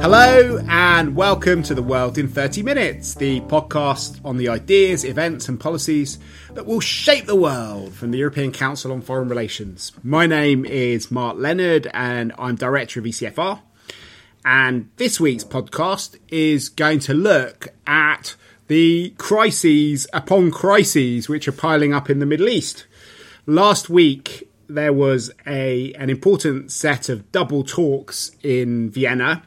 Hello, and welcome to The World in 30 Minutes, the podcast on the ideas, events, and policies that will shape the world from the European Council on Foreign Relations. My name is Mark Leonard, and I'm Director of ECFR. And this week's podcast is going to look at the crises upon crises which are piling up in the Middle East. Last week, there was a an important set of double talks in Vienna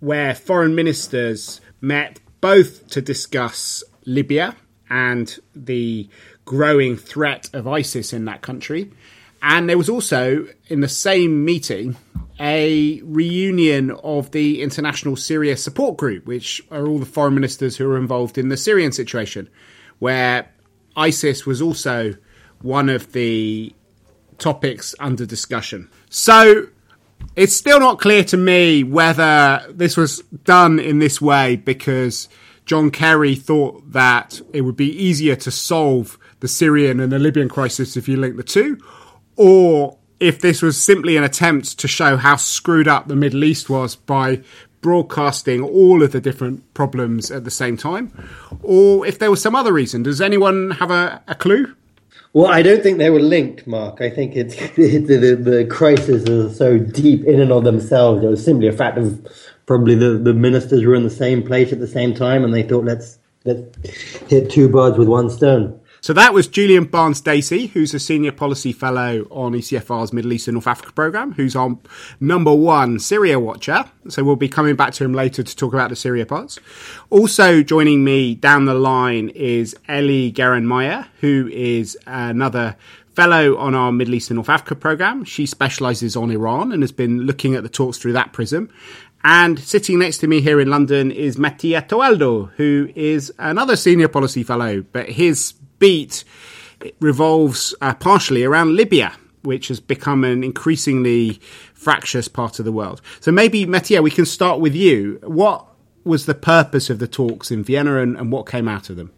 where foreign ministers met both to discuss Libya and the growing threat of ISIS in that country. And there was also, in the same meeting, a reunion of the International Syria Support Group, which are all the foreign ministers who are involved in the Syrian situation, where ISIS was also one of the topics under discussion. So it's still not clear to me whether this was done in this way because John Kerry thought that it would be easier to solve the Syrian and the Libyan crisis if you link the two, or if this was simply an attempt to show how screwed up the Middle East was by broadcasting all of the different problems at the same time, or if there was some other reason. Does anyone have a, a clue? Well, I don't think they were linked, Mark. I think it's the, the, the are so deep in and of themselves. It was simply a fact of probably the, the ministers were in the same place at the same time, and they thought let's let's hit two birds with one stone. So that was Julien Barnes-Dacey, who's a senior policy fellow on ECFR's Middle East and North Africa programme, who's on number one Syria watcher. So we'll be coming back to him later to talk about the Syria parts. Also joining me down the line is Ellie Geranmayeh, who is another fellow on our Middle East and North Africa programme. She specialises on Iran and has been looking at the talks through that prism. And sitting next to me here in London is Mattia Toaldo, who is another senior policy fellow, but his beat revolves uh, partially around Libya, which has become an increasingly fractious part of the world. So maybe, Mattia, we can start with you. What was the purpose of the talks in Vienna and, and what came out of them?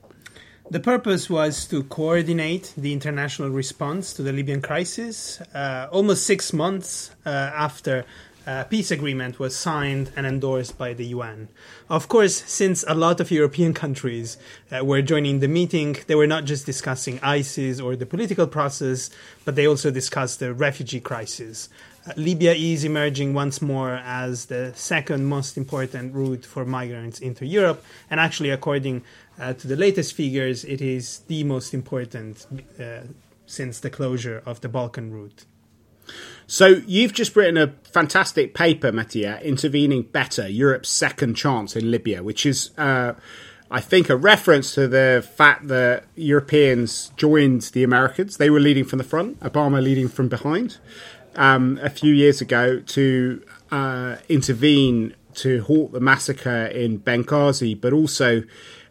The purpose was to coordinate the international response to the Libyan crisis uh, almost six months uh, after a peace agreement was signed and endorsed by the UN. Of course, since a lot of European countries uh, were joining the meeting, they were not just discussing ISIS or the political process, but they also discussed the refugee crisis. Uh, Libya is emerging once more as the second most important route for migrants into Europe, and actually, according uh, to the latest figures, it is the most important uh, since the closure of the Balkan route. So you've just written a fantastic paper, Mattia, intervening better, Europe's second chance in Libya, which is, uh, I think, a reference to the fact that Europeans joined the Americans. They were leading from the front, Obama leading from behind, um, a few years ago to uh, intervene to halt the massacre in Benghazi, but also.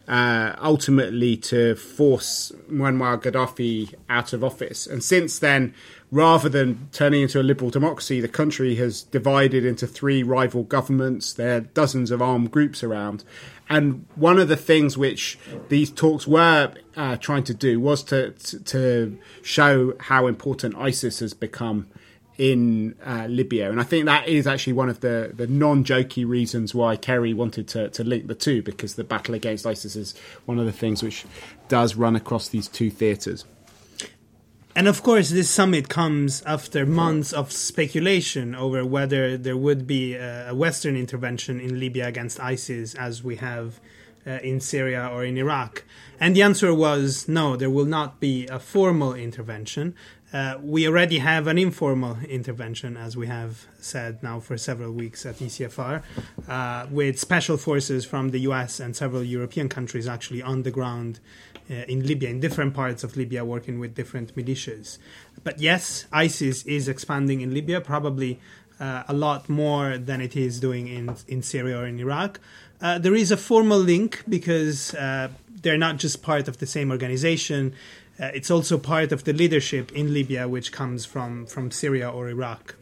Uh, ultimately, to force Muammar Gaddafi out of office. And since then, rather than turning into a liberal democracy, the country has divided into three rival governments. There are dozens of armed groups around. And one of the things which these talks were uh, trying to do was to, to show how important ISIS has become in uh, Libya. And I think that is actually one of the, the non jokey reasons why Kerry wanted to, to link the two, because the battle against ISIS is one of the things which does run across these two theatres. And of course, this summit comes after months of speculation over whether there would be a Western intervention in Libya against ISIS as we have uh, in Syria or in Iraq. And the answer was no, there will not be a formal intervention. Uh, we already have an informal intervention, as we have said now for several weeks at ECFR, uh, with special forces from the US and several European countries actually on the ground uh, in Libya, in different parts of Libya, working with different militias. But yes, ISIS is expanding in Libya, probably uh, a lot more than it is doing in, in Syria or in Iraq. Uh, there is a formal link because uh, they're not just part of the same organization. Uh, it's also part of the leadership in Libya, which comes from, from Syria or Iraq.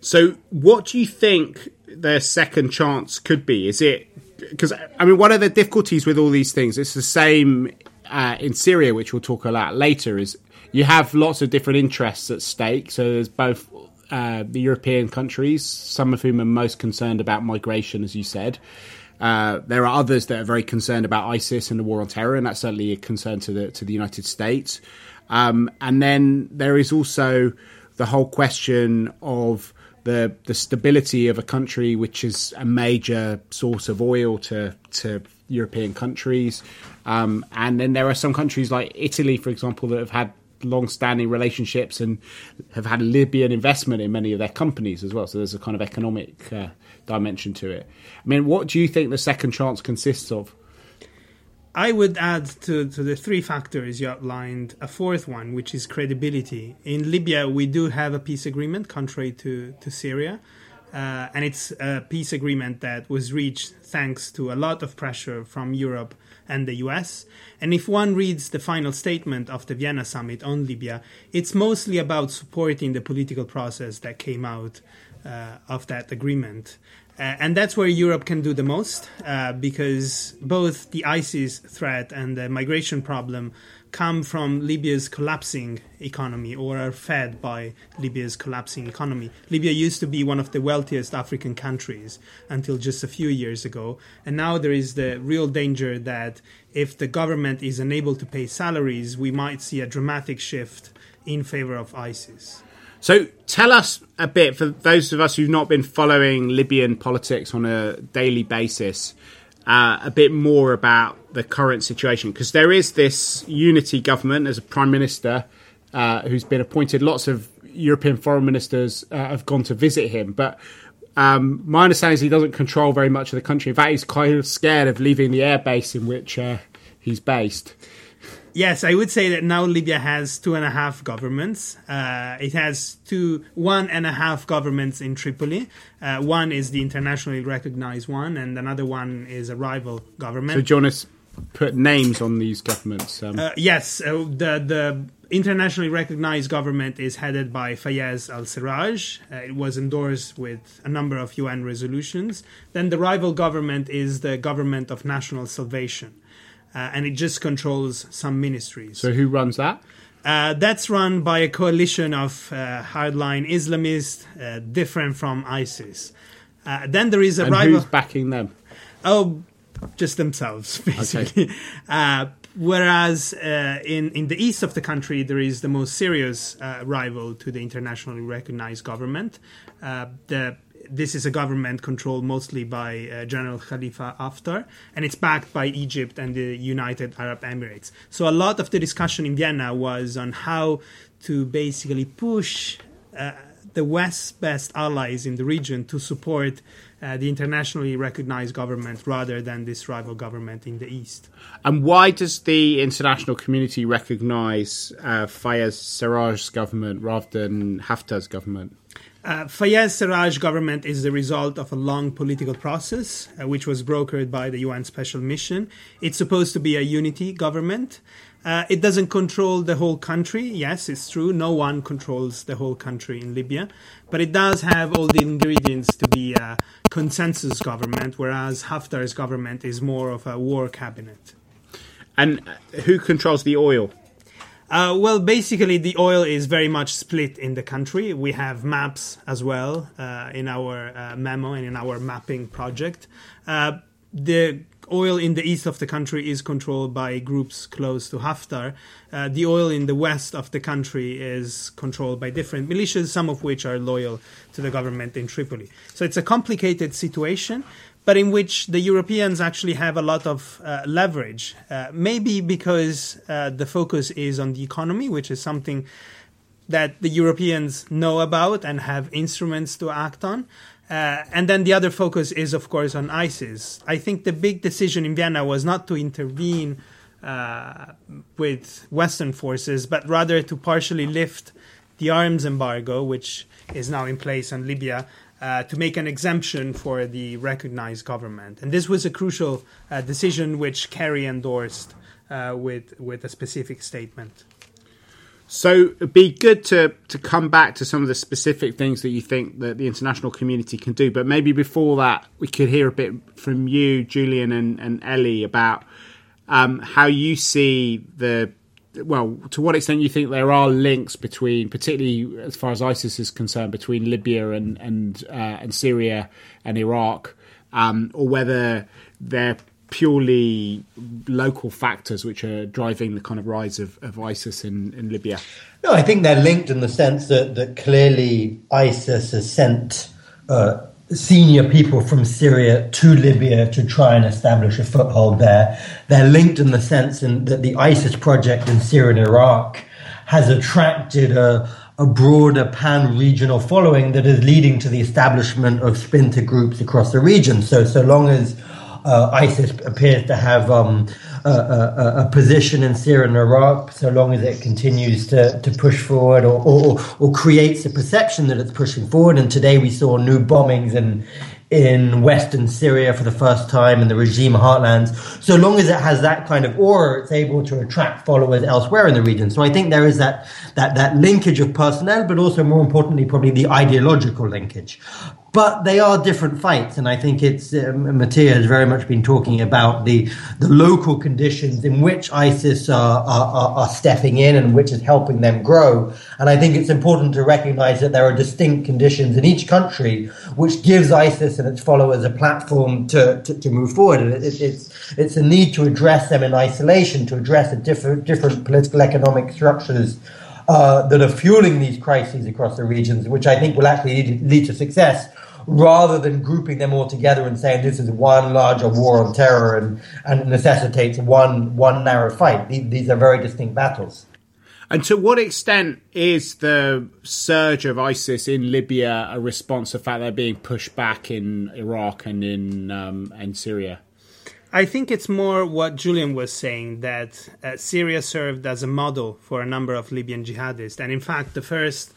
So, what do you think their second chance could be? Is it because I mean, one of the difficulties with all these things, it's the same uh, in Syria, which we'll talk about later, is you have lots of different interests at stake. So there's both uh, the European countries, some of whom are most concerned about migration, as you said. Uh, there are others that are very concerned about ISIS and the war on terror, and that's certainly a concern to the to the United States. Um, and then there is also the whole question of the the stability of a country which is a major source of oil to to European countries. Um, and then there are some countries like Italy, for example, that have had long-standing relationships and have had Libyan investment in many of their companies as well. So there's a kind of economic uh, dimension to it. I mean, what do you think the second chance consists of? I would add to, to the three factors you outlined a fourth one, which is credibility. In Libya, we do have a peace agreement, contrary to, to Syria. Uh, and it's a peace agreement that was reached thanks to a lot of pressure from Europe and the US. And if one reads the final statement of the Vienna summit on Libya, it's mostly about supporting the political process that came out uh, of that agreement. And that's where Europe can do the most uh, because both the ISIS threat and the migration problem come from Libya's collapsing economy or are fed by Libya's collapsing economy. Libya used to be one of the wealthiest African countries until just a few years ago. And now there is the real danger that if the government is unable to pay salaries, we might see a dramatic shift in favor of ISIS. So tell us a bit, for those of us who've not been following Libyan politics on a daily basis, uh, a bit more about the current situation. Because there is this unity government, as a prime minister uh, who's been appointed. Lots of European foreign ministers uh, have gone to visit him. But um, my understanding is he doesn't control very much of the country. In fact, he's kind of scared of leaving the airbase in which uh, he's based. Yes, I would say that now Libya has two and a half governments. Uh, it has two, one and a half governments in Tripoli. Uh, one is the internationally recognized one, and another one is a rival government. So, Jonas, put names on these governments. Um. Uh, yes, uh, the the internationally recognized government is headed by Fayez al Sarraj. Uh, it was endorsed with a number of UN resolutions. Then the rival government is the government of national salvation and it just controls some ministries. So who runs that? Uh, that's run by a coalition of uh, hardline Islamists, uh, different from ISIS. Uh, then there is a and rival. Who's backing them? Oh, just themselves, basically. Okay. Uh, whereas in in the east of the country, there is the most serious rival to the internationally recognized government. the this is a government controlled mostly by uh, General Khalifa Haftar, and it's backed by Egypt and the United Arab Emirates. So a lot of the discussion in Vienna was on how to basically push uh, the West's best allies in the region to support uh, the internationally recognized government rather than this rival government in the east. And why does the international community recognize uh, Fayez Sarraj's government rather than Haftar's government? Uh, Fayez Sarraj government is the result of a long political process, uh, which was brokered by the UN Special Mission. It's supposed to be a unity government. Uh, it doesn't control the whole country. Yes, it's true. No one controls the whole country in Libya. But it does have all the ingredients to be a consensus government, whereas Haftar's government is more of a war cabinet. And who controls the oil? Uh, well, basically, the oil is very much split in the country. We have maps as well uh, in our uh, memo and in our mapping project. Uh, the oil in the east of the country is controlled by groups close to Haftar. Uh, the oil in the west of the country is controlled by different militias, some of which are loyal to the government in Tripoli. So it's a complicated situation but in which the Europeans actually have a lot of uh, leverage. Uh, maybe because uh, the focus is on the economy, which is something that the Europeans know about and have instruments to act on. Uh, and then the other focus is, of course, on ISIS. I think the big decision in Vienna was not to intervene uh, with Western forces, but rather to partially lift the arms embargo, which is now in place on Libya, uh, to make an exemption for the recognized government. And this was a crucial uh, decision which Kerry endorsed uh, with, with a specific statement. So it'd be good to, to come back to some of the specific things that you think that the international community can do. But maybe before that, we could hear a bit from you, Julien and, and Ellie, about um, how you see the well, to what extent you think there are links between, particularly as far as ISIS is concerned, between Libya and and uh, and Syria and Iraq, um, or whether they're purely local factors which are driving the kind of rise of, of ISIS in, in Libya? No, I think they're linked in the sense that, that clearly ISIS has sent uh, senior people from Syria to Libya to try and establish a foothold there. They're linked in the sense in, that the ISIS project in Syria and Iraq has attracted a, a broader pan regional following that is leading to the establishment of splinter groups across the region. So, so long as uh, ISIS appears to have um, a, a, position in Syria and Iraq, so long as it continues to, to push forward or, or, or creates a perception that it's pushing forward. And today we saw new bombings in in western Syria for the first time in the regime heartlands. So long as it has that kind of aura, it's able to attract followers elsewhere in the region. So I think there is that that that linkage of personnel, but also more importantly, probably the ideological linkage but they are different fights, and I think it's um, Mattia has very much been talking about the the local conditions in which ISIS are, are, are stepping in and which is helping them grow. And I think it's important to recognise that there are distinct conditions in each country which gives ISIS and its followers a platform to, to, to move forward. And it, it's it's a need to address them in isolation, to address the different different political economic structures. Uh, that are fueling these crises across the regions, which I think will actually lead, to success rather than grouping them all together and saying this is one larger war on terror and, and necessitates one, one narrow fight. These, these are very distinct battles. And to what extent is the surge of ISIS in Libya a response to the fact they're being pushed back in Iraq and in um, in Syria? I think it's more what Julien was saying that uh, Syria served as a model for a number of Libyan jihadists, and in fact, the first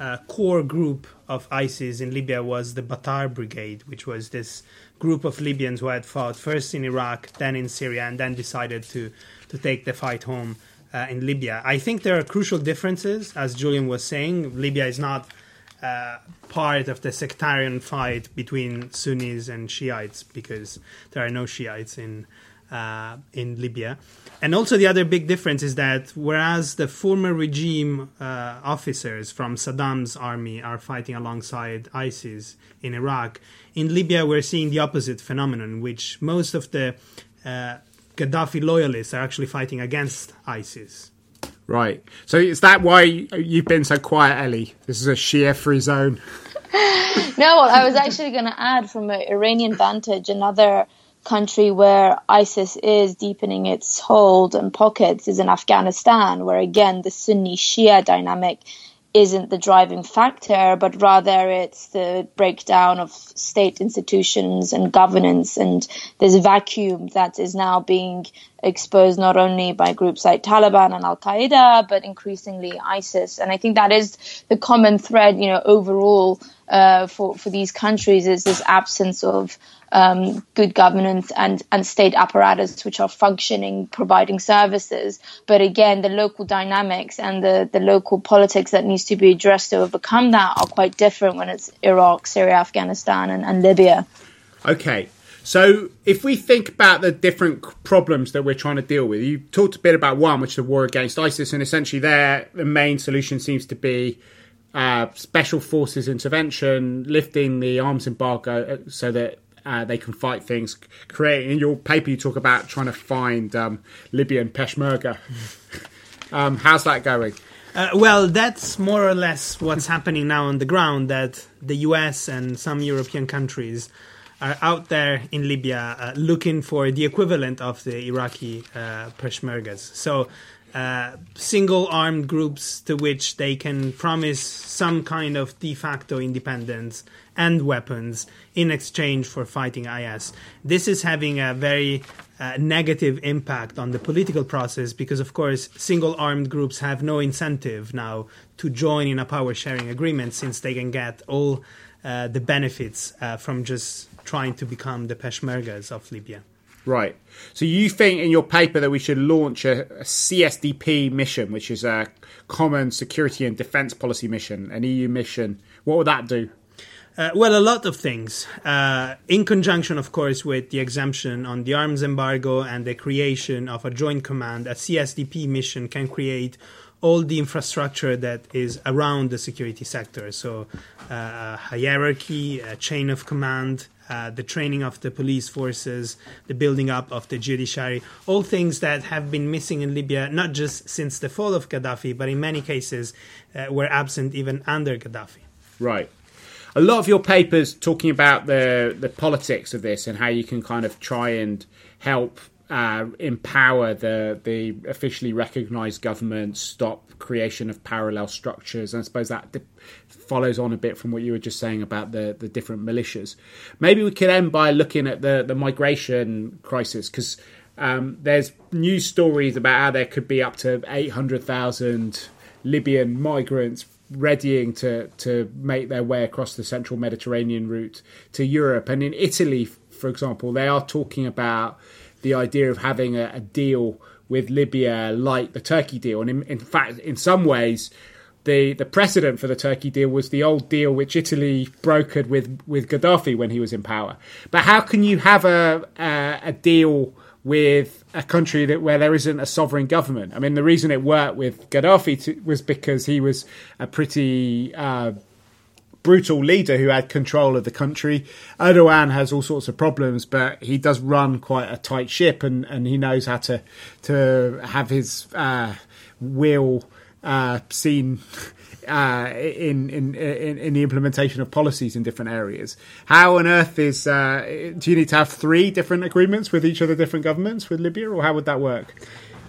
uh, core group of ISIS in Libya was the Battar Brigade, which was this group of Libyans who had fought first in Iraq, then in Syria, and then decided to, to take the fight home uh, in Libya. I think there are crucial differences, as Julien was saying. Libya is not uh, part of the sectarian fight between Sunnis and Shiites because there are no Shiites in uh, in Libya. And also, the other big difference is that whereas the former regime uh, officers from Saddam's army are fighting alongside ISIS in Iraq, in Libya we're seeing the opposite phenomenon, which most of the uh, Gaddafi loyalists are actually fighting against ISIS. Right. So is that why you've been so quiet, Ellie? This is a Shia free zone. no, I was actually going to add from an Iranian vantage another country where ISIS is deepening its hold and pockets is in Afghanistan, where again the Sunni Shia dynamic isn't the driving factor, but rather it's the breakdown of state institutions and governance and this vacuum that is now being exposed not only by groups like Taliban and Al Qaeda, but increasingly ISIS. And I think that is the common thread, you know, overall uh, for for these countries is this absence of um, good governance and and state apparatus which are functioning, providing services. But again, the local dynamics and the the local politics that needs to be addressed to overcome that are quite different when it's Iraq, Syria, Afghanistan, and, and Libya. Okay, so, if we think about the different problems that we're trying to deal with, you talked a bit about one, which is the war against ISIS, and essentially, there the main solution seems to be uh, special forces intervention, lifting the arms embargo uh, so that uh, they can fight things. Creating in your paper, you talk about trying to find um, Libyan Peshmerga. um, how's that going? Uh, well, that's more or less what's happening now on the ground. That the U.S. and some European countries are out there in Libya uh, looking for the equivalent of the Iraqi uh, Peshmergas. So, uh, single armed groups to which they can promise some kind of de facto independence and weapons in exchange for fighting IS. This is having a very uh, negative impact on the political process because, of course, single armed groups have no incentive now to join in a power sharing agreement since they can get all uh, the benefits uh, from just trying to become the Peshmergas of Libya. Right. So you think in your paper that we should launch a, a, CSDP mission, which is a common security and defence policy mission, an EU mission. What would that do? Uh, well, a lot of things. Uh, in conjunction, of course, with the exemption on the arms embargo and the creation of a joint command, a CSDP mission can create all the infrastructure that is around the security sector. So, uh, a hierarchy, a chain of command, uh, the training of the police forces, the building up of the judiciary, all things that have been missing in Libya, not just since the fall of Gaddafi, but in many cases uh, were absent even under Gaddafi. Right a lot of your papers talking about the the politics of this and how you can kind of try and help uh, empower the the officially recognised government, stop creation of parallel structures, and I suppose that follows on a bit from what you were just saying about the the different militias. Maybe we could end by looking at the the migration crisis because um, there's news stories about how there could be up to eight hundred thousand Libyan migrants readying to to make their way across the central Mediterranean route to Europe. And in Italy, for example, they are talking about the idea of having a, a deal with Libya like the Turkey deal. And in, in, fact, in some ways, the, the precedent for the Turkey deal was the old deal which Italy brokered with, with Gaddafi when he was in power. But how can you have a, a, a deal with a country that where there isn't a sovereign government. I mean, the reason it worked with Gaddafi to, was because he was a pretty uh, brutal leader who had control of the country. Erdogan has all sorts of problems, but he does run quite a tight ship, and, and he knows how to to have his uh, will uh, seen uh, in, in, in in the implementation of policies in different areas. How on earth is uh, do you need to have three different agreements with each of the different governments with Libya, or how would that work?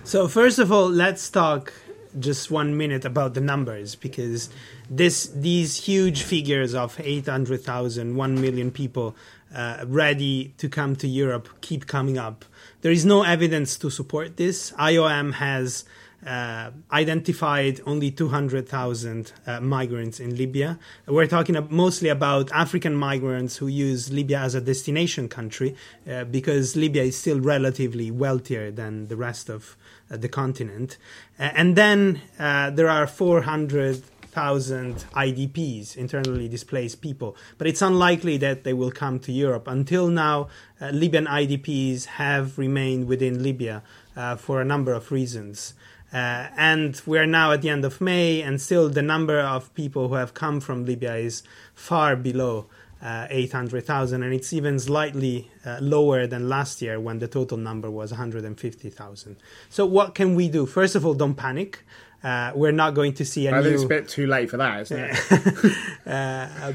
So first of all, let's talk just one minute about the numbers because this these huge figures of 800,000, 1 million people uh, ready to come to Europe keep coming up. There is no evidence to support this. IOM has uh, identified only 200,000 uh, migrants in Libya. We're talking mostly about African migrants who use Libya as a destination country uh, because Libya is still relatively wealthier than the rest of the continent. Uh, and then uh, there are 400,000 IDPs, internally displaced people. But it's unlikely that they will come to Europe. Until now, Libyan IDPs have remained within Libya for a number of reasons. Uh, and we are now at the end of May, and still the number of people who have come from Libya is far below uh, 800,000, and it's even slightly uh, lower than last year when the total number was 150,000. So, what can we do? First of all, don't panic. Uh, we're not going to see a I new. think it's a bit too late for that, isn't it? Uh,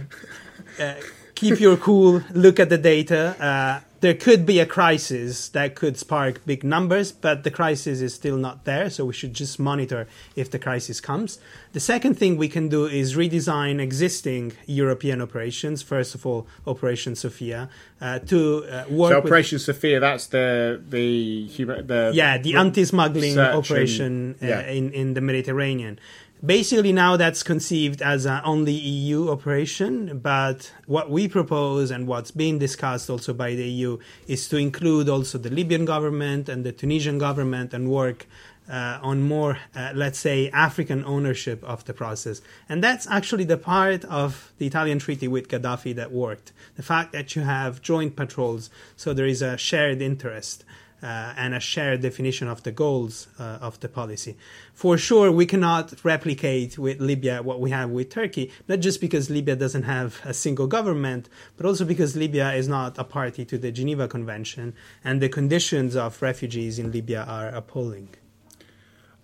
uh, keep your cool. Look at the data there could be a crisis that could spark big numbers, but the crisis is still not there, so we should just monitor if the crisis comes. The second thing we can do is redesign existing European operations. First of all, Operation Sophia, uh, to uh, work. So Operation with, Sophia, that's the the, the yeah the anti-smuggling operation uh, yeah. in in the Mediterranean basically now that's conceived as an only EU operation, but what we propose and what's being discussed also by the EU is to include also the Libyan government and the Tunisian government and work uh, on more, uh, let's say, African ownership of the process. And that's actually the part of the Italian treaty with Gaddafi that worked. The fact that you have joint patrols, so there is a shared interest uh, and a shared definition of the goals uh, of the policy. For sure, we cannot replicate with Libya what we have with Turkey, not just because Libya doesn't have a single government, but also because Libya is not a party to the Geneva Convention, and the conditions of refugees in Libya are appalling.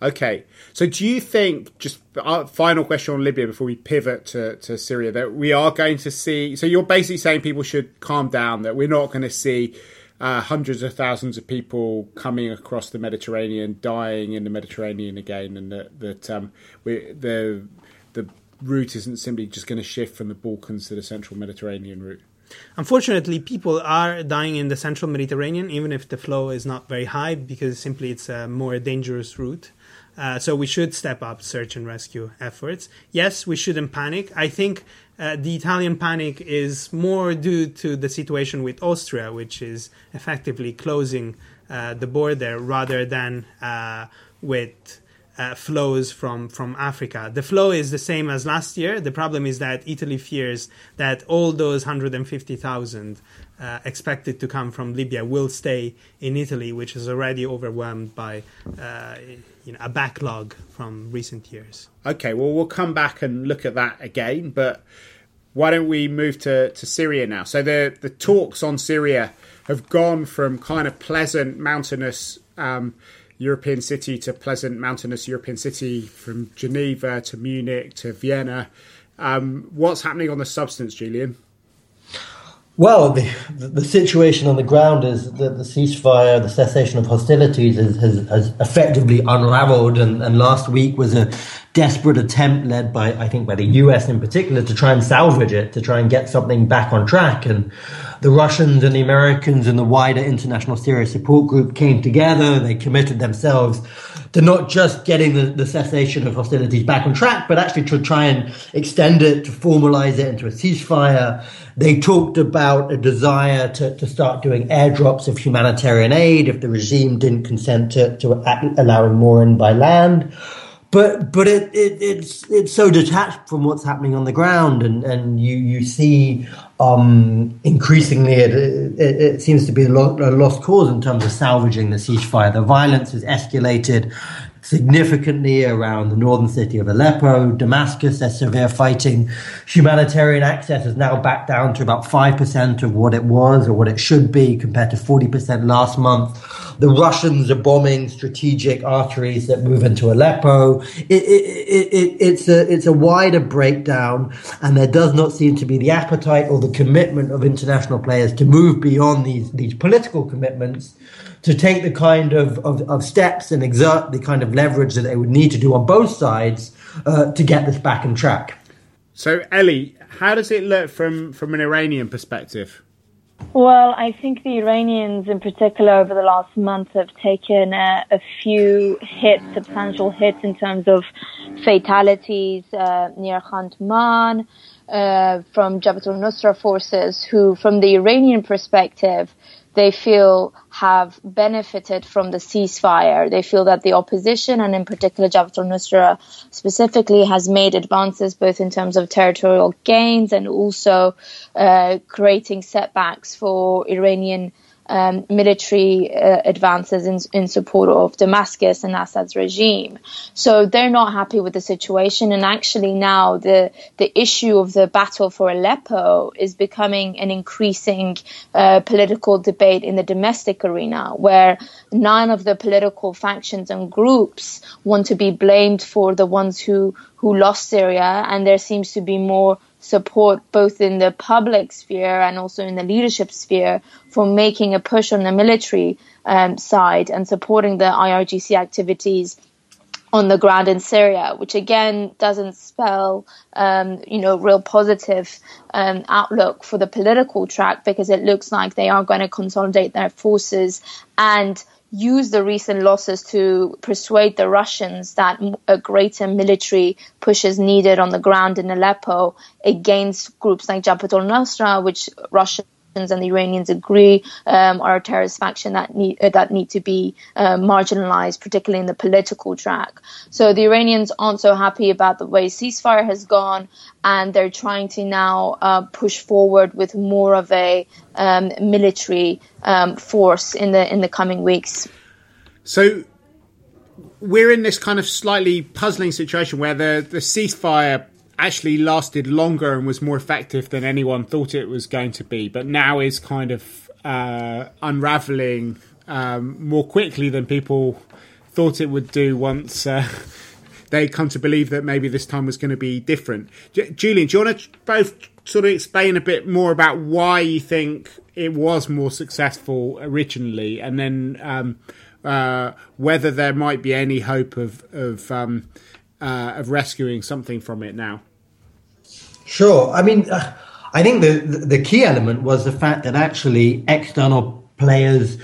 Okay, so do you think, just our final question on Libya before we pivot to, to Syria, that we are going to see? So you're basically saying people should calm down, that we're not going to see uh, hundreds of thousands of people coming across the Mediterranean, dying in the Mediterranean again, and that, that um, we, the the route isn't simply just going to shift from the Balkans to the central Mediterranean route. Unfortunately, people are dying in the central Mediterranean, even if the flow is not very high, because simply it's a more dangerous route. Uh, so we should step up search and rescue efforts. Yes, we shouldn't panic. I think uh, the Italian panic is more due to the situation with Austria, which is effectively closing uh, the border, rather than uh, with uh, flows from from Africa. The flow is the same as last year. The problem is that Italy fears that all those 150,000 uh, expected to come from Libya will stay in Italy, which is already overwhelmed by uh, you know a backlog from recent years. Okay, well we'll come back and look at that again, but why don't we move to, to Syria now? So the the talks on Syria have gone from kind of pleasant mountainous um, European city to pleasant mountainous European city, from Geneva to Munich to Vienna. Um, what's happening on the substance, Julien? Well, the, the situation on the ground is that the ceasefire, the cessation of hostilities has, has, has effectively unraveled. And, and, last week was a desperate attempt led by, I think, by the US in particular to try and salvage it, to try and get something back on track. And the Russians and the Americans and the wider international Syria support group came together. They committed themselves to not just getting the, the, cessation of hostilities back on track, but actually to try and extend it, to formalize it into a ceasefire. They talked about a desire to, to start doing airdrops of humanitarian aid if the regime didn't consent to, to allowing more in by land but but it, it, it's it's so detached from what's happening on the ground, and, and you you see um, increasingly it, it, it, seems to be a, lost cause in terms of salvaging the ceasefire. The violence has escalated significantly around the northern city of Aleppo, Damascus. There's severe fighting. Humanitarian access is now back down to about 5% of what it was or what it should be compared to 40% last month. The Russians are bombing strategic arteries that move into Aleppo. It, it, it, it's, a, it's a wider breakdown, and there does not seem to be the appetite or the commitment of international players to move beyond these, these political commitments to take the kind of, of, of, steps and exert the kind of leverage that they would need to do on both sides uh, to get this back on track. So, Ellie, how does it look from, from an Iranian perspective? Well, I think the Iranians, in particular, over the last month, have taken a, a few hits, substantial hits in terms of fatalities uh, near Khan uh, from Jabhat al-Nusra forces, who, from the Iranian perspective, they feel have benefited from the ceasefire. They feel that the opposition, and in particular Jabhat al-Nusra specifically, has made advances both in terms of territorial gains and also uh, creating setbacks for Iranian um, military uh, advances in, in support of Damascus and Assad's regime. So they're not happy with the situation. And actually now the, the issue of the battle for Aleppo is becoming an increasing uh, political debate in the domestic arena where none of the political factions and groups want to be blamed for the ones who, who lost Syria. And there seems to be more support both in the public sphere and also in the leadership sphere for making a push on the military um, side and supporting the IRGC activities on the ground in Syria, which again doesn't spell, um, you know, real positive um, outlook for the political track because it looks like they are going to consolidate their forces and use the recent losses to persuade the Russians that a greater military push is needed on the ground in Aleppo against groups like Jabhat al-Nusra, which Russia and the Iranians agree um, are a terrorist faction that need uh, that need to be uh, marginalized, particularly in the political track. So the Iranians aren't so happy about the way ceasefire has gone, and they're trying to now uh, push forward with more of a um, military um, force in the in the coming weeks. So we're in this kind of slightly puzzling situation where the the ceasefire actually lasted longer and was more effective than anyone thought it was going to be, but now is kind of uh, unraveling um, more quickly than people thought it would do once uh, they come to believe that maybe this time was going to be different. J- Julien, do you want to both sort of explain a bit more about why you think it was more successful originally, and then um, uh, whether there might be any hope of of, um, uh, of rescuing something from it now? Sure. I mean, uh, I think the the key element was the fact that actually external players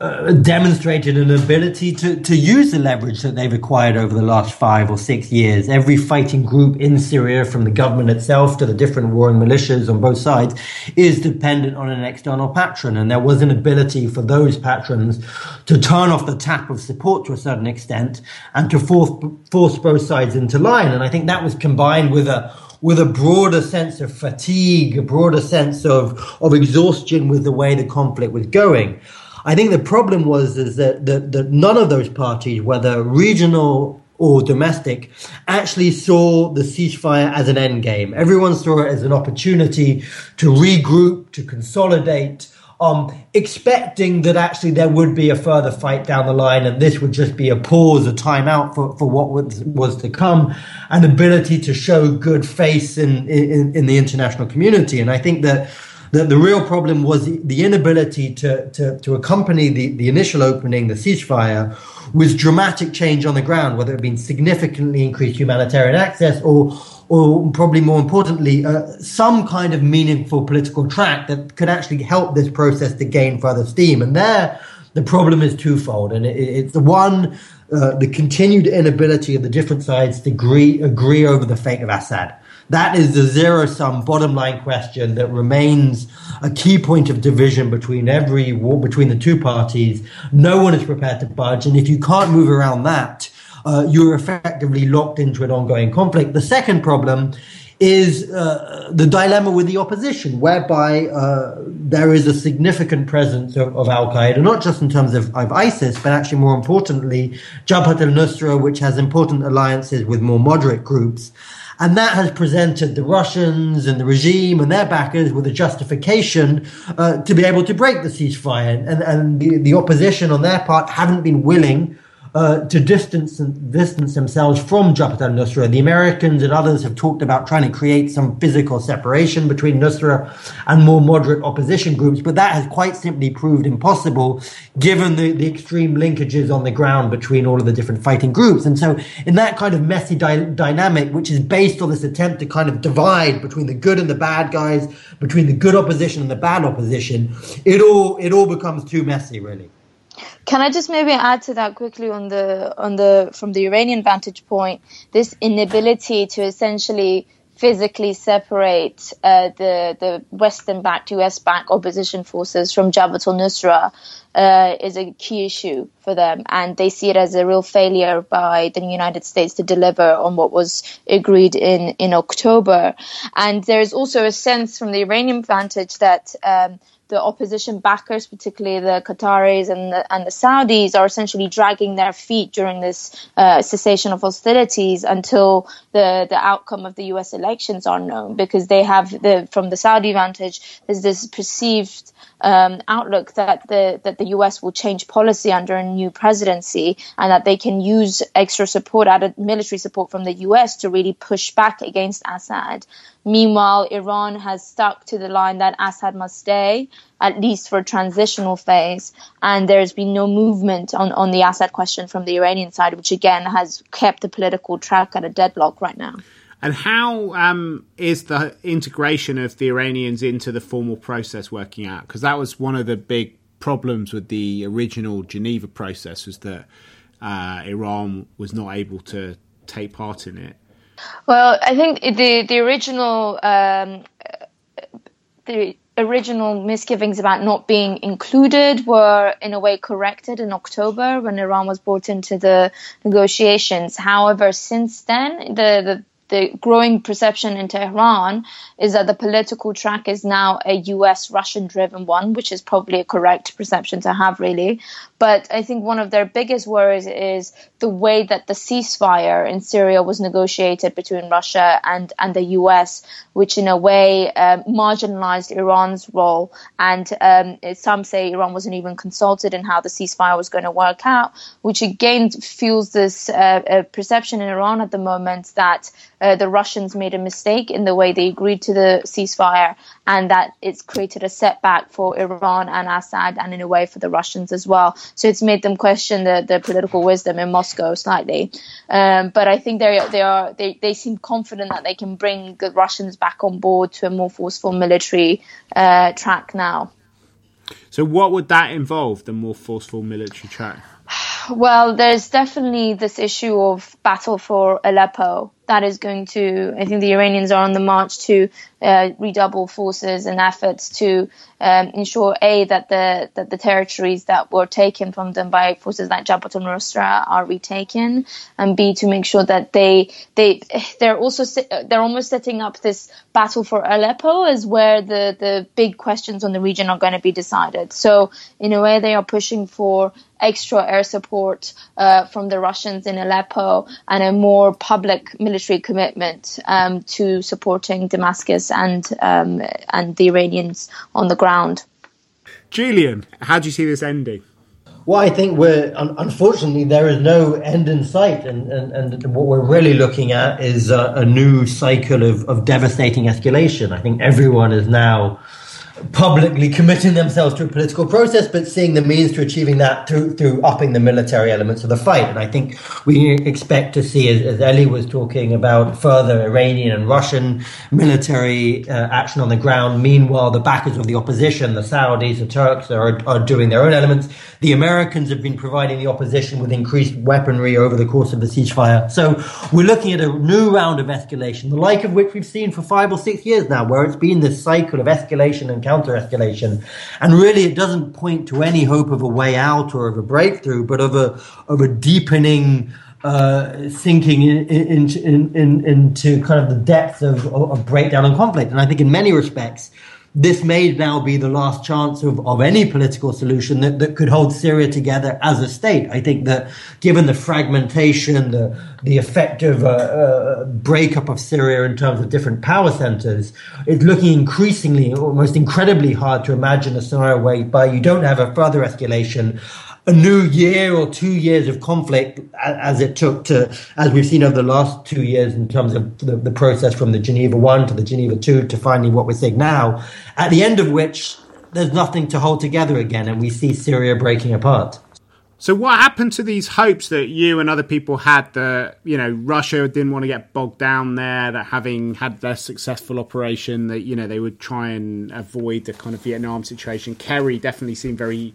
uh, demonstrated an ability to, to use the leverage that they've acquired over the last five or six years. Every fighting group in Syria, from the government itself to the different warring militias on both sides, is dependent on an external patron. And there was an ability for those patrons to turn off the tap of support to a certain extent and to force, force both sides into line. And I think that was combined with a with a broader sense of fatigue, a broader sense of, of exhaustion with the way the conflict was going. I think the problem was is that, that, that none of those parties, whether regional or domestic, actually saw the ceasefire as an end game. Everyone saw it as an opportunity to regroup, to consolidate, um, expecting that actually there would be a further fight down the line and this would just be a pause, a timeout for, for what was, was to come, an ability to show good face in, in, in the international community. And I think that the, the real problem was the, the inability to, to, to accompany the, the initial opening, the ceasefire, with dramatic change on the ground, whether it had been significantly increased humanitarian access or, or probably more importantly, uh, some kind of meaningful political track that could actually help this process to gain further steam. And there, the problem is twofold. And it, it's the one, uh, the continued inability of the different sides to agree, agree over the fate of Assad. That is the zero sum bottom line question that remains a key point of division between every war, between the two parties. No one is prepared to budge. And if you can't move around that, uh, you're effectively locked into an ongoing conflict. The second problem is uh, the dilemma with the opposition, whereby uh, there is a significant presence of, of Al Qaeda, not just in terms of, of, ISIS, but actually more importantly, Jabhat al Nusra, which has important alliances with more moderate groups. And that has presented the Russians and the regime and their backers with a justification uh, to be able to break the ceasefire. And, and the, the opposition on their part haven't been willing uh, to distance distance themselves from Jabhat al-Nusra. The Americans and others have talked about trying to create some physical separation between Nusra and more moderate opposition groups, but that has quite simply proved impossible given the, the extreme linkages on the ground between all of the different fighting groups. And so in that kind of messy dy- dynamic, which is based on this attempt to kind of divide between the good and the bad guys, between the good opposition and the bad opposition, it all, it all becomes too messy, really. Can I just maybe add to that quickly on the on the from the Iranian vantage point, this inability to essentially physically separate uh, the the Western-backed, US-backed opposition forces from Jabhat al-Nusra uh, is a key issue for them, and they see it as a real failure by the United States to deliver on what was agreed in in October. And there's also a sense from the Iranian vantage that. Um, the opposition backers, particularly the Qataris and the, and the Saudis, are essentially dragging their feet during this uh, cessation of hostilities until the, the outcome of the U.S. elections are known, because they have the from the Saudi vantage, there's this perceived um, outlook that the that the U.S. will change policy under a new presidency, and that they can use extra support, added military support from the U.S. to really push back against Assad. Meanwhile, Iran has stuck to the line that Assad must stay, at least for a transitional phase, and there's been no movement on, on the Assad question from the Iranian side, which again has kept the political track at a deadlock right now. And how um, is the integration of the Iranians into the formal process working out? Because that was one of the big problems with the original Geneva process, was that uh, Iran was not able to take part in it. Well, I think the the original um, the original misgivings about not being included were in a way corrected in October when Iran was brought into the negotiations. However, since then, the, the the growing perception in Tehran is that the political track is now a US Russian driven one, which is probably a correct perception to have, really. But I think one of their biggest worries is the way that the ceasefire in Syria was negotiated between Russia and, and the US, which in a way um, marginalized Iran's role. And um, some say Iran wasn't even consulted in how the ceasefire was going to work out, which again fuels this uh, perception in Iran at the moment that uh, the Russians made a mistake in the way they agreed to the ceasefire and that it's created a setback for Iran and Assad and in a way for the Russians as well. So it's made them question the, the political wisdom in Moscow slightly. Um, but I think they they are they, they seem confident that they can bring the Russians back on board to a more forceful military uh, track now. So, what would that involve? The more forceful military track? Well, there's definitely this issue of battle for Aleppo that is going to, I think the Iranians are on the march to uh, redouble forces and efforts to um, ensure a that the that the territories that were taken from them by forces like Jabhat al-Nusra are retaken, and b to make sure that they they they're also they're almost setting up this battle for Aleppo as where the the big questions on the region are going to be decided. So in a way, they are pushing for extra air support uh, from the Russians in Aleppo and a more public military military commitment um, to supporting Damascus and um, and the Iranians on the ground. Julien, how do you see this ending? Well, I think we're unfortunately there is no end in sight, and, and, and what we're really looking at is a, a new cycle of, of devastating escalation. I think everyone is now publicly committing themselves to a political process, but seeing the means to achieving that through, through upping the military elements of the fight. And I think we expect to see, as, as Ellie was talking about, further Iranian and Russian military uh, action on the ground. Meanwhile, the backers of the opposition, the Saudis, the Turks, are, are doing their own elements. The Americans have been providing the opposition with increased weaponry over the course of the ceasefire. So we're looking at a new round of escalation, the like of which we've seen for five or six years now, where it's been this cycle of escalation and counter escalation. And really, it doesn't point to any hope of a way out or of a breakthrough, but of a, of a deepening, uh, sinking in, in, in, into kind of the depths of, of breakdown and conflict. And I think in many respects, this may now be the last chance of, of any political solution that, that could hold Syria together as a state. I think that given the fragmentation, the, the effective uh, uh, breakup of Syria in terms of different power centers, it's looking increasingly, almost incredibly hard to imagine a scenario whereby you don't have a further escalation a new year or two years of conflict as it took to, as we've seen over the last two years in terms of the, the process from the Geneva 1 to the Geneva 2 to finally what we're seeing now, at the end of which there's nothing to hold together again and we see Syria breaking apart. So what happened to these hopes that you and other people had that you know Russia didn't want to get bogged down there that having had their successful operation that you know they would try and avoid the kind of Vietnam situation. Kerry definitely seemed very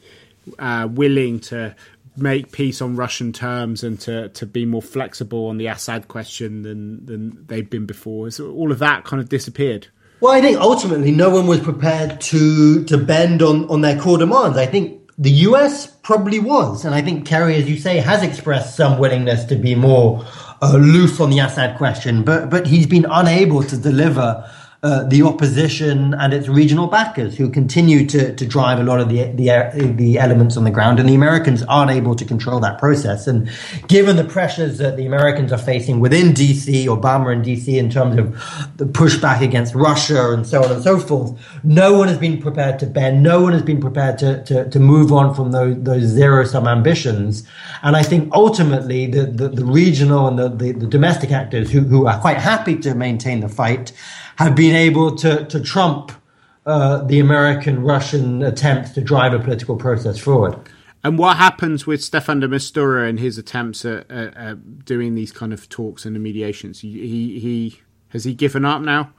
uh, willing to make peace on Russian terms and to, to be more flexible on the Assad question than than they've been before. So all of that kind of disappeared. Well, I think ultimately no one was prepared to to bend on, on their core demands. I think the US probably was, and I think Kerry, as you say, has expressed some willingness to be more uh, loose on the Assad question, but but he's been unable to deliver uh, the opposition and its regional backers who continue to, to drive a lot of the, the, the elements on the ground. And the Americans aren't able to control that process. And given the pressures that the Americans are facing within DC, Obama in DC, in terms of the pushback against Russia and so on and so forth, no one has been prepared to bend. No one has been prepared to, to, to move on from those, those zero sum ambitions. And I think ultimately the, the, the regional and the, the, the domestic actors who, who are quite happy to maintain the fight have been able to, to trump uh, the American Russian attempts to drive a political process forward. And what happens with Staffan de Mistura and his attempts at, at, at, doing these kind of talks and the mediations? He, he has he given up now?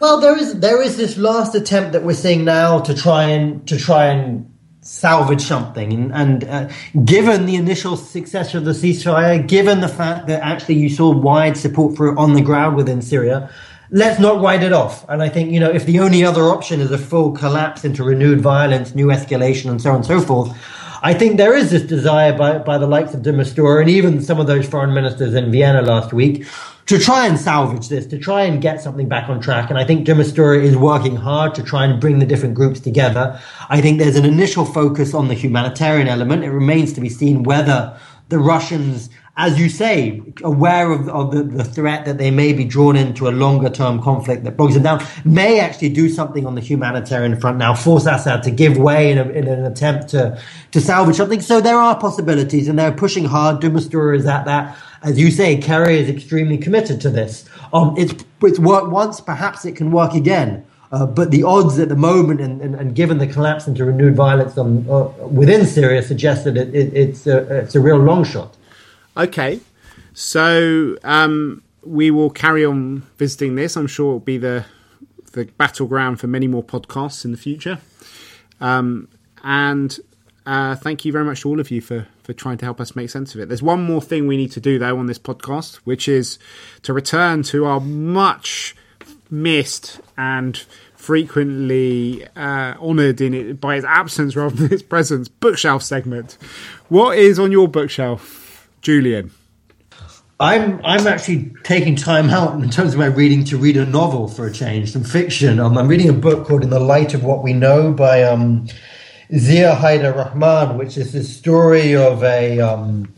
Well, there is there is this last attempt that we're seeing now to try and to try and salvage something. And, and uh, given the initial success of the ceasefire, given the fact that actually you saw wide support for it on the ground within Syria, let's not write it off. And I think, you know, if the only other option is a full collapse into renewed violence, new escalation, and so on and so forth, I think there is this desire by, by the likes of de and even some of those foreign ministers in Vienna last week to try and salvage this, to try and get something back on track. And I think de is working hard to try and bring the different groups together. I think there's an initial focus on the humanitarian element. It remains to be seen whether the Russians as you say, aware of, of the, the, threat that they may be drawn into a longer term conflict that bogs them down, may actually do something on the humanitarian front now, force Assad to give way in, a, in an attempt to, to salvage something. So there are possibilities and they're pushing hard. de Mistura is at that. As you say, Kerry is extremely committed to this. Um, it's, it's worked once, perhaps it can work again. Uh, but the odds at the moment, and, and, and, given the collapse into renewed violence on, uh, within Syria, suggest that it, it, it's, a, it's a real long shot. Okay, so um, we will carry on visiting this. I'm sure it'll be the the battleground for many more podcasts in the future. Um, and uh, thank you very much to all of you for for trying to help us make sense of it. There's one more thing we need to do though on this podcast, which is to return to our much missed and frequently uh, honoured in it by its absence rather than its presence bookshelf segment. What is on your bookshelf, Julien? I'm I'm actually taking time out in terms of my reading to read a novel for a change, some fiction. Um, I'm reading a book called In the Light of What We Know by um, Zia Haider Rahman, which is the story of a um,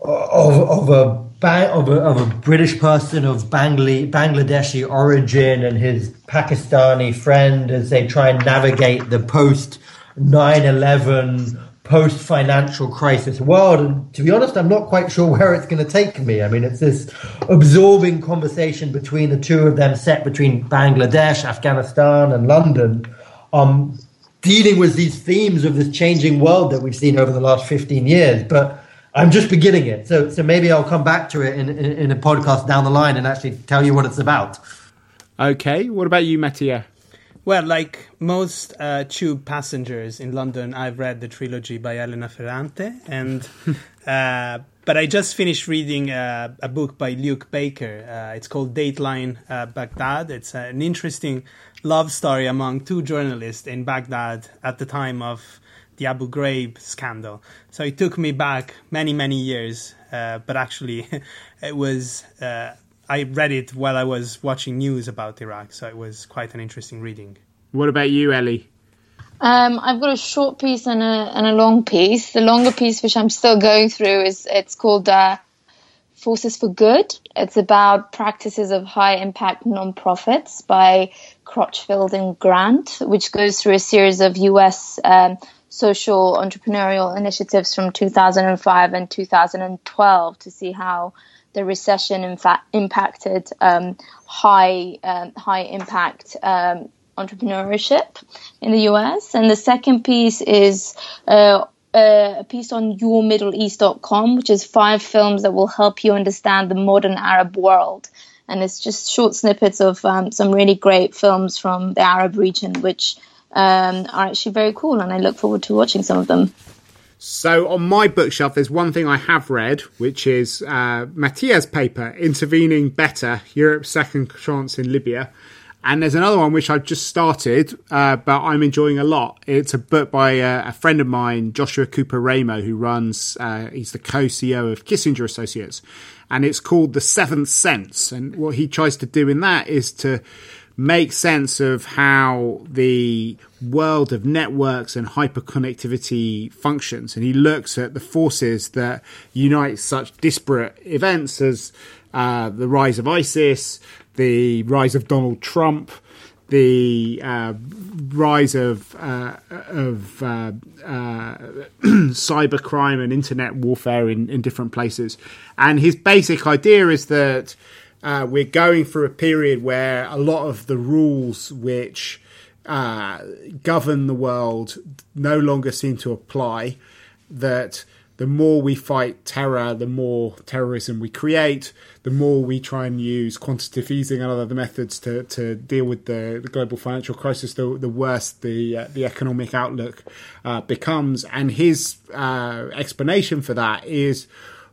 of, of a of a, of a British person of Bangli, Bangladeshi origin and his Pakistani friend as they try and navigate the post 9 11 post financial crisis world. And to be honest, I'm not quite sure where it's going to take me. I mean, it's this absorbing conversation between the two of them, set between Bangladesh, Afghanistan, and London. Um, dealing with these themes of this changing world that we've seen over the last 15 years. But I'm just beginning it. So, so maybe I'll come back to it in, in, in a podcast down the line and actually tell you what it's about. Okay. What about you, Mattia? Well, like most uh, tube passengers in London, I've read the trilogy by Elena Ferrante, and uh, but I just finished reading uh, a book by Luke Baker. Uh, it's called Dateline uh, Baghdad. It's an interesting love story among two journalists in Baghdad at the time of the Abu Ghraib scandal. So it took me back many, many years, uh, but actually, it was. I read it while I was watching news about Iraq, so it was quite an interesting reading. What about you, Ellie? Um, I've got a short piece and a and a long piece. The longer piece, which I'm still going through, is it's called uh, Forces for Good. It's about practices of high impact nonprofits by Crutchfield and Grant, which goes through a series of US um, social entrepreneurial initiatives from 2005 and 2012 to see how the recession in fact impacted um, high um, high impact um, entrepreneurship in the US. And the second piece is uh, uh, a piece on yourmiddleeast.com, which is five films that will help you understand the modern Arab world. And it's just short snippets of um, some really great films from the Arab region, which um, are actually very cool. And I look forward to watching some of them. So on my bookshelf, there's one thing I have read, which is uh, Mattia's paper, Intervening Better, Europe's Second Chance in Libya. And there's another one which I've just started, uh, but I'm enjoying a lot. It's a book by uh, a friend of mine, Joshua Cooper Ramo, who runs, uh, he's the co CEO of Kissinger Associates. And it's called The Seventh Sense. And what he tries to do in that is to make sense of how the world of networks and hyperconnectivity functions. And he looks at the forces that unite such disparate events as uh, the rise of ISIS, the rise of Donald Trump, the uh, rise of uh, of uh, uh cybercrime and internet warfare in, in different places. And his basic idea is that uh, we're going through a period where a lot of the rules which uh, govern the world no longer seem to apply. That the more we fight terror, the more terrorism we create, the more we try and use quantitative easing and other methods to, to deal with the, the global financial crisis, the, the worse the uh, the economic outlook uh, becomes. And his uh, explanation for that is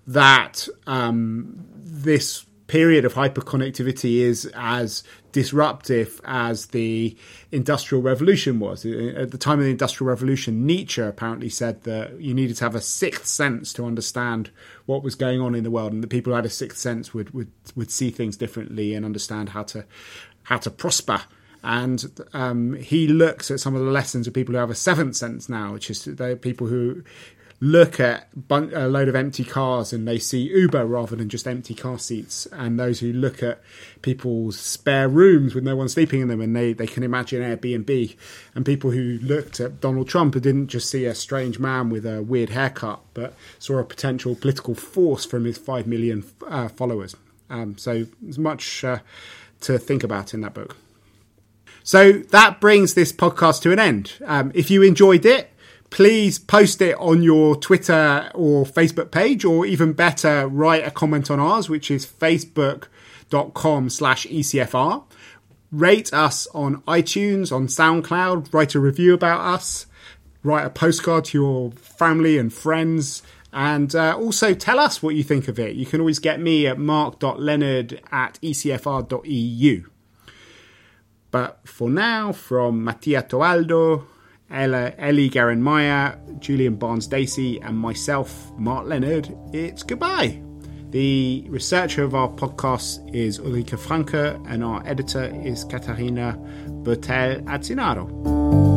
that um, this period of hyperconnectivity is as disruptive as the industrial revolution was. At the time of the industrial revolution Nietzsche apparently said that you needed to have a sixth sense to understand what was going on in the world and the people who had a sixth sense would would, would see things differently and understand how to how to prosper. And um, he looks at some of the lessons of people who have a seventh sense now, which is the people who look at a load of empty cars and they see Uber rather than just empty car seats, and those who look at people's spare rooms with no one sleeping in them and they, they can imagine Airbnb, and people who looked at Donald Trump and didn't just see a strange man with a weird haircut, but saw a potential political force from his 5 million uh, followers. Um, so there's much uh, to think about in that book. So that brings this podcast to an end. Um, if you enjoyed it, please post it on your Twitter or Facebook page, or even better, write a comment on ours, which is facebook.com slash ECFR. Rate us on iTunes, on SoundCloud, write a review about us. write a postcard to your family and friends. And uh, also tell us what you think of it. You can always get me at mark.leonard at ecfr.eu. But for now, from Mattia Toaldo, Ella, Ellie Geranmayeh, Julian Barnes Dacey, and myself, Mark Leonard, it's goodbye. The researcher of our podcast is Ulrike Franke, and our editor is Katarina Bertel Atzinaro.